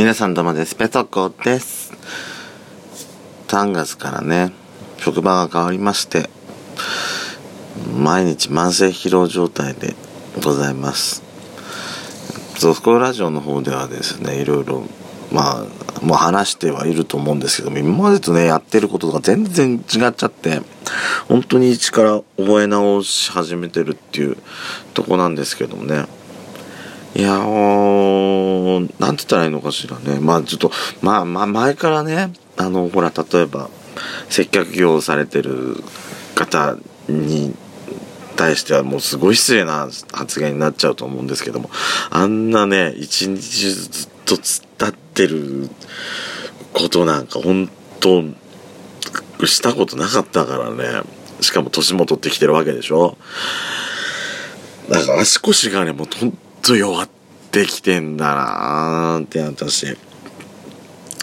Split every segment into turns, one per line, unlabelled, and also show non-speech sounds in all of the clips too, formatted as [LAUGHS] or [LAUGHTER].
皆さんどうもです。ペソコです。3月からね、職場が変わりまして、毎日慢性疲労状態でございます。ゾスコラジオの方ではですね、いろいろ、まあ、もう話してはいると思うんですけども、今までとね、やってることが全然違っちゃって、本当に一から覚え直し始めてるっていうとこなんですけどもね。いやー、なんて言ったらいいのかしらね。まあちょっと、まあまあ前からね、あの、ほら、例えば、接客業をされてる方に対してはもうすごい失礼な発言になっちゃうと思うんですけども、あんなね、一日ずっと突っ立ってることなんか本当、したことなかったからね。しかも年も取ってきてるわけでしょ。だか足腰がね、もうとんと弱ってきてんだなーって私。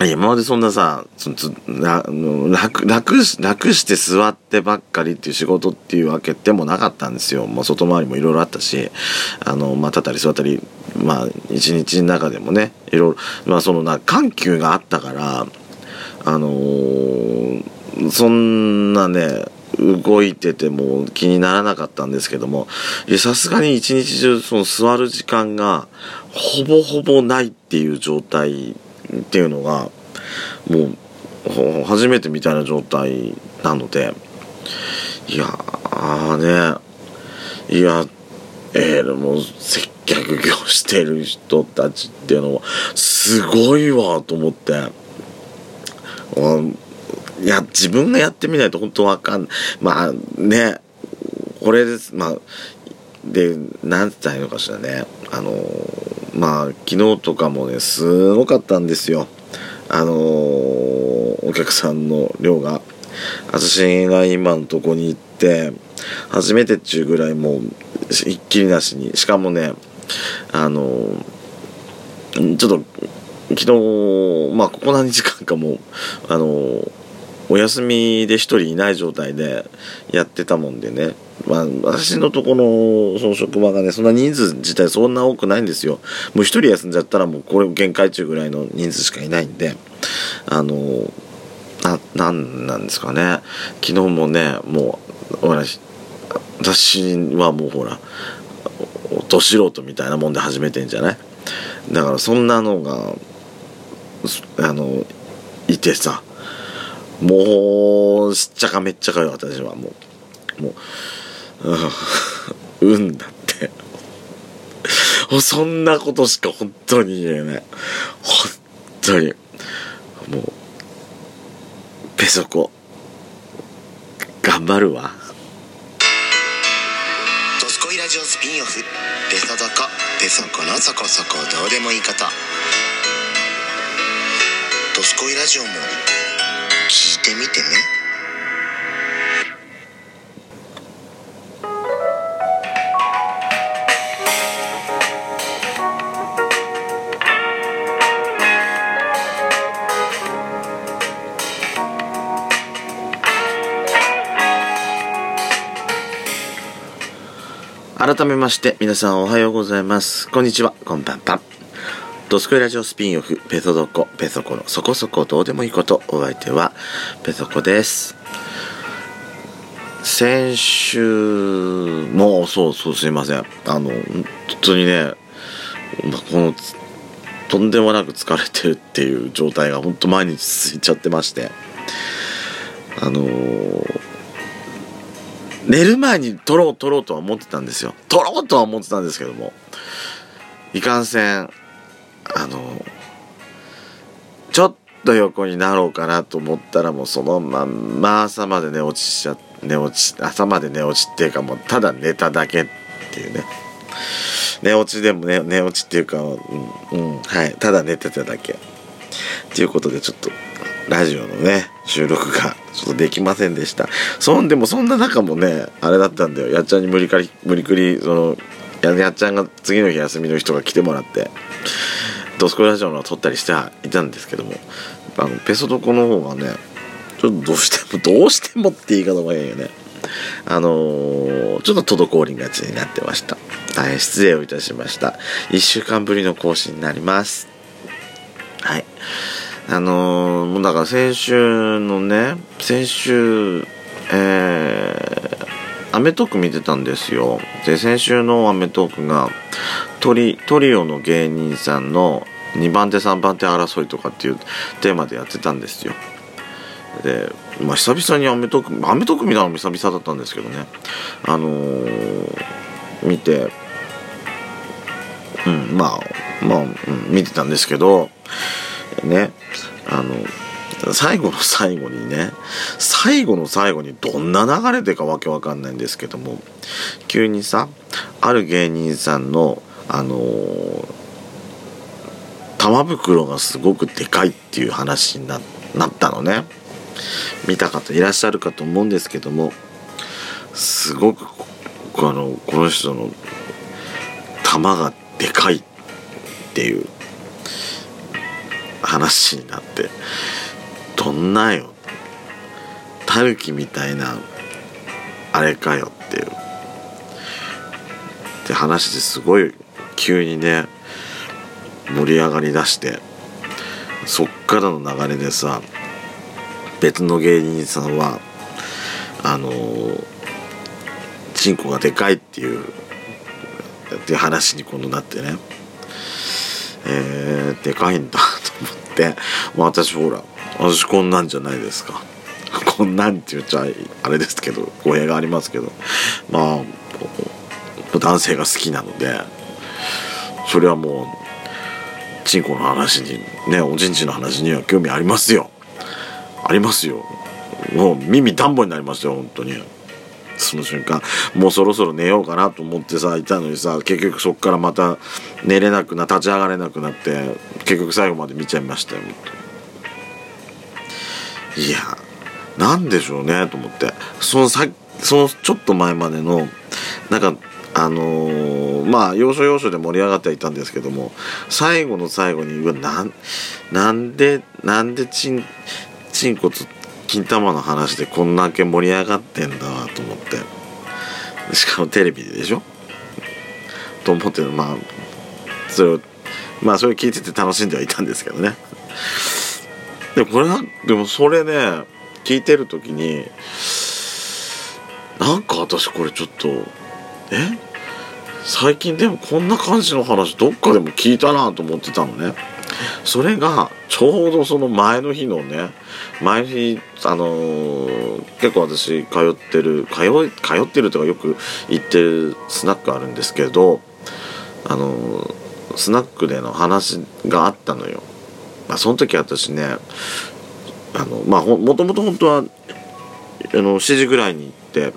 今までそんなさ、その楽、楽、楽して座ってばっかりっていう仕事っていうわけでもなかったんですよ。もう外回りもいろいろあったし、あの、まあ、立ったり座ったり、まあ、一日の中でもね、いろいろ、まあ、そのな、緩急があったから、あのー、そんなね、動いてても気にならなかったんですけども、さすがに一日中その座る時間がほぼほぼないっていう状態っていうのが、もう初めてみたいな状態なので、いやーね、いや、えー、もう接客業してる人たちっていうのはすごいわと思って、いや、自分がやってみないと本当わかんない。まあね、これです。まあ、で、なんて言ったらいいのかしらね。あの、まあ、昨日とかもね、すごかったんですよ。あの、お客さんの量が。私が今のとこに行って、初めてっちゅうぐらいもう、ひっきりなしに。しかもね、あの、ちょっと、昨日、まあ、ここ何時間かも、あの、お休みで1人いない状態でやってたもんでね、まあ、私のとこのその職場がねそんな人数自体そんな多くないんですよ。もう1人休んじゃったらもうこれ限界中ぐらいの人数しかいないんで。あのななんなんですかね。昨日もねもう私はもうほらど素人みたいなもんで始めてんじゃない？だからそんなのがあのいてさ。もうしっちゃかめっちゃかよ私は。もうもううんだって。もうそんなことしか本当に言えない。本当にもうペソコ頑張るわ「
ドスコイラジオスピンオフペソドコペソコのそこそこどうでもいいこと」「ドスコイラジオも聞いてみてね。
改めまして皆さんおはようございます。こんにちは。こんばんぱんドスコイラジオスピンオフ、ペソドコ、ペソコのそこそこどうでもいいこと、お相手はペソコです。先週も、そうそうすいません。あの、本当にね、この、とんでもなく疲れてるっていう状態が本当毎日続いちゃってまして、あのー、寝る前に撮ろう撮ろうとは思ってたんですよ。撮ろうとは思ってたんですけども、いかんせん、あのちょっと横になろうかなと思ったらもうそのまんま朝まで寝落ちしちゃ寝落ち朝まで寝落ちっていうかもうただ寝ただけっていうね。寝落ちでもね寝落ちっていうかうん、うん、はいただ寝てただけっていうことでちょっとラジオのね収録が [LAUGHS] ちょっとできませんでした。そんでもそんな中もねあれだったんだよ。やっちゃんに無理かり無理くりそのややっちゃんが次の日休みの人が来てもらって。ドスコイラジオの撮ったりしていたんですけどもあのペソドコの方がねちょっとどうしても [LAUGHS] どうしてもって言い方もいいよねあのー、ちょっと滞りがちになってました大変失礼をいたしました1週間ぶりの更新になりますはい。あのー、もうだから先週のね、先週、えー、アメトーク見てたんですよ。で、先週のアメトークが、トリ、トリオの芸人さんの2番手3番手争いとかっていうテーマでやってたんですよ。で、まあ久々にアメトーク、アメトーク見たのも久々だったんですけどね。あのー、見て、うん、まあ、まあ、うん、見てたんですけど、ね、あの、最後の最後にね、最後の最後にどんな流れでかわけわかんないんですけども、急にさ、ある芸人さんの、あの、玉袋がすごくでかいっていう話になったのね。見た方いらっしゃるかと思うんですけども、すごく、あの、この人の玉がでかいっていう話になってどんなよタヌキみたいなあれかよっていうって話ですごい急にね盛り上がりだしてそっからの流れでさ別の芸人さんはあのチンコがでかいっていうって話に今度なってね。えー、でかいんだと思って、まあ、私ほら私こんなんじゃないですか。こんなんって言っちゃあれですけど語弊がありますけど。まあ男性が好きなので。それはもうチンコの話にねおちんちんの話には興味ありますよ。ありますよ。もう耳暖房になりますよ本当に。その瞬間。もうそろそろ寝ようかなと思ってさいたのにさ結局そっからまた寝れなくな立ち上がれなくなって結局最後まで見ちゃいましたよいやなんでしょうねと思って。そのさそのちょっと前までのなんかあのー、まあ要所要所で盛り上がってはいたんですけども最後の最後にうわなんなんでなんでチンチンコつ金玉の話でこんだけ盛り上がってんだと思って。しかもテレビででしょ？と思ってまあそれをまあそれ聞いてて楽しんではいたんですけどね。でもこれはでもそれね聞いてる時になんか私これちょっとえ？最近でもこんな感じの話どっかでも聞いたなと思ってたのねそれがちょうどその前の日のね前の日あのー、結構私通ってる通通ってるとかよく行ってるスナックあるんですけどあのー、スナックでの話があったのよ。まあ、その時私ねあのまあもともと本当はあの7時ぐらいに行って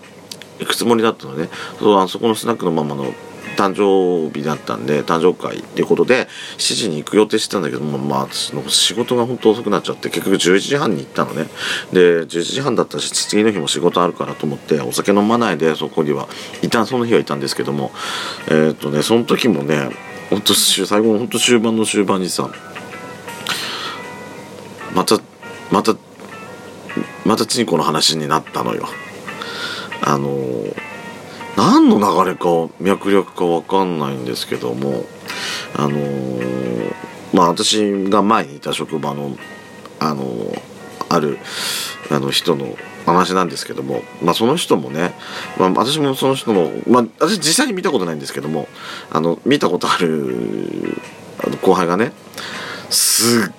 行くつもりだったのねそうあそこのスナックのママの誕生日だったんで誕生会っていうことで7時に行く予定してたんだけどもまあ私の仕事が本当遅くなっちゃって結局11時半に行ったのね。で11時半だったし次の日も仕事あるからと思ってお酒飲まないでそこには一旦その日はいたんですけどもえー、っとねその時もね本当最後の本当終盤の終盤にさまたまたまたチンコの話になったのよ。あの何の流れか脈略か分かんないんですけどもあの、まあ私が前にいた職場のあの、あるあの人の話なんですけども、まあ、その人もね、まあ、私もその人の、まあ、私実際に見たことないんですけどもあの見たことあるあの後輩がねすっ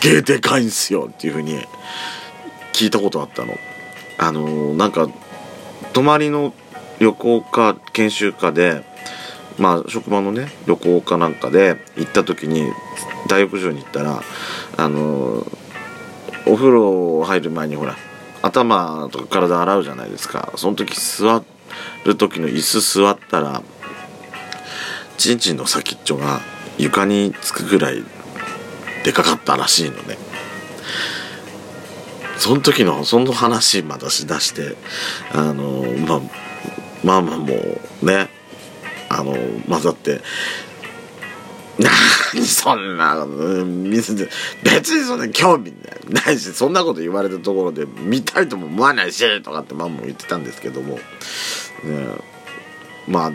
げえでかいんすよっていうふうに聞いたことあったの。あの、なんか泊まりの旅行か研修かでまあ職場のね旅行かなんかで行った時に大浴場に行ったらあのお風呂入る前にほら頭とか体洗うじゃないですか。その時座る時の椅子座ったらちんちんの先っちょが床につくぐらいでかかったらしいのね。その時のその話またしだしてあのまあまあまあもうねあの混ざって何そんな別にそんな興味ないしそんなこと言われたところで見たいとも思わないしとかってマンも言ってたんですけども、ね、まあ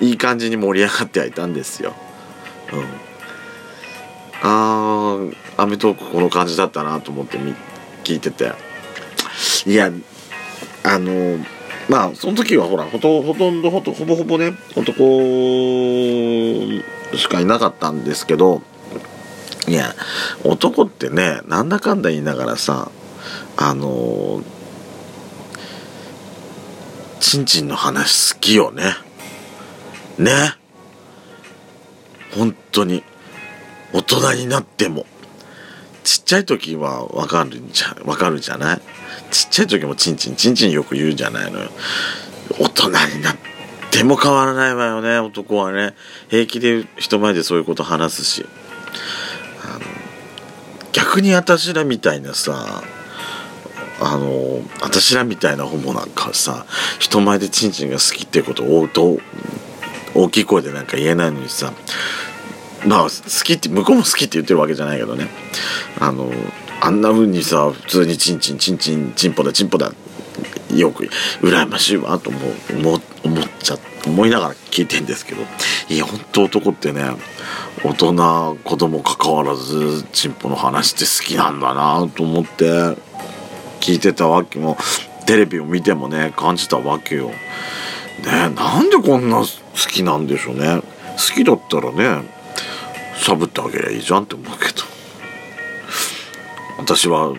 いい感じに盛り上がってはいたんですよ。うんあアメトークこの感じだったなと思ってみ聞いてて。いやあのまあその時はほらほとほとんどほとほぼほぼね男しかいなかったんですけどいや男ってねなんだかんだ言いながらさあのちんちんの話好きよね。ね。本当に。大人になっても。ちっちゃい時はわかるんじゃわかるじゃない？ちっちゃい時もチンチンチンチンよく言うんじゃないのよ。大人になっても変わらないわよね男はね。平気で人前でそういうこと話すし。逆に私らみたいなさあの私らみたいなホモなんかさ人前でチンチンが好きってことをど大きい声でなんか言えないのにさまあ好きって向こうも好きって言ってるわけじゃないけどね。あのあんな風にさ普通にチンチンチンチンチンポだチンポだよく羨ましいわと思う思思っちゃ思いながら聞いてんですけど。いや本当男ってね大人子供関わらずチンポの話って好きなんだなと思って聞いてたわけもテレビを見てもね感じたわけよ。ねなんでこんな好きなんでしょうね。好きだったらねしゃぶってあげりゃいいじゃんって思うけど。私は好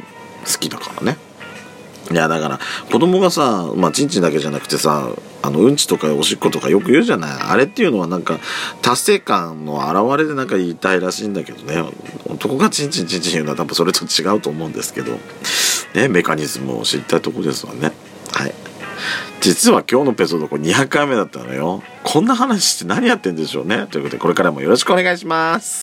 きだからね。いやだから子供がさまあちんちんだけじゃなくてさあのうんちとかおしっことかよく言うじゃない。あれっていうのはなんか達成感の表れでなんか言いたいらしいんだけどね。男がちんちんちんちん言うのは多分それと違うと思うんですけど。ねメカニズムを知りたいとこですわね。実は今日のペソドコ200回目だったのよ。こんな話して何やってんでしょうね。ということでこれからもよろしくお願いします。